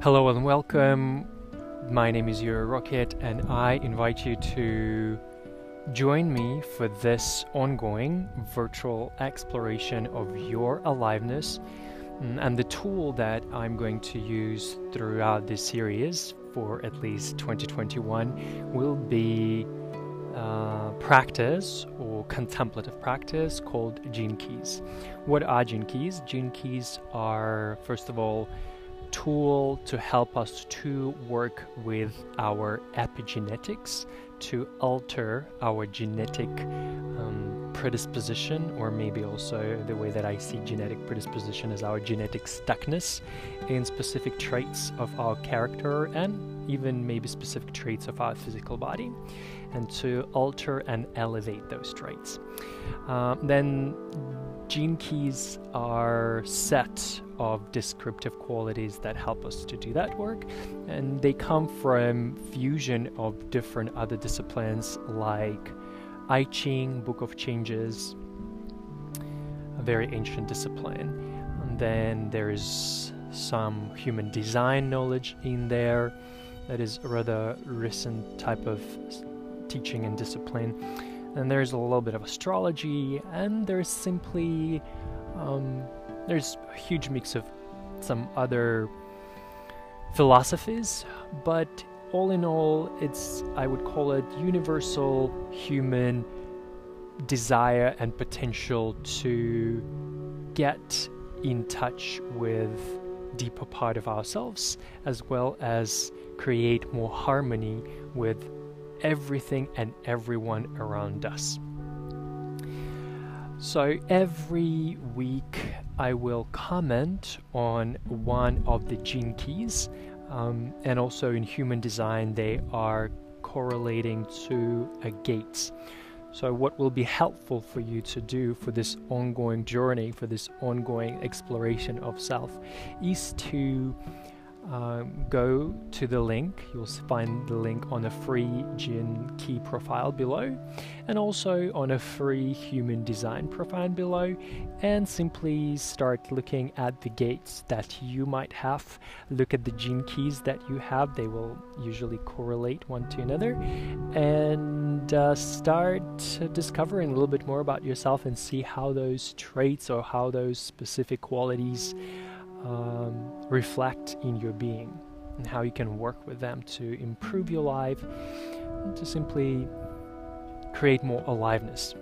Hello and welcome. My name is Euro Rocket, and I invite you to join me for this ongoing virtual exploration of your aliveness. Mm, and the tool that I'm going to use throughout this series for at least 2021 will be uh, practice or contemplative practice called gene keys. What are gene keys? Gene keys are, first of all, tool to help us to work with our epigenetics to alter our genetic um, predisposition, or maybe also the way that I see genetic predisposition as our genetic stuckness in specific traits of our character and even maybe specific traits of our physical body, and to alter and elevate those traits. Um, then gene keys are set of descriptive qualities that help us to do that work and they come from fusion of different other disciplines like I Ching, Book of Changes, a very ancient discipline. And then there is some human design knowledge in there that is a rather recent type of teaching and discipline and there's a little bit of astrology, and there's simply um, there's a huge mix of some other philosophies, but all in all, it's I would call it universal human desire and potential to get in touch with deeper part of ourselves as well as create more harmony with everything and everyone around us. So every week I will comment on one of the gene keys, um, and also in human design, they are correlating to a gate. So, what will be helpful for you to do for this ongoing journey, for this ongoing exploration of self, is to um, go to the link. You'll find the link on a free Gene Key profile below, and also on a free Human Design profile below, and simply start looking at the gates that you might have. Look at the gene keys that you have; they will usually correlate one to another, and uh, start discovering a little bit more about yourself and see how those traits or how those specific qualities um, reflect in your being and how you can work with them to improve your life to simply create more aliveness.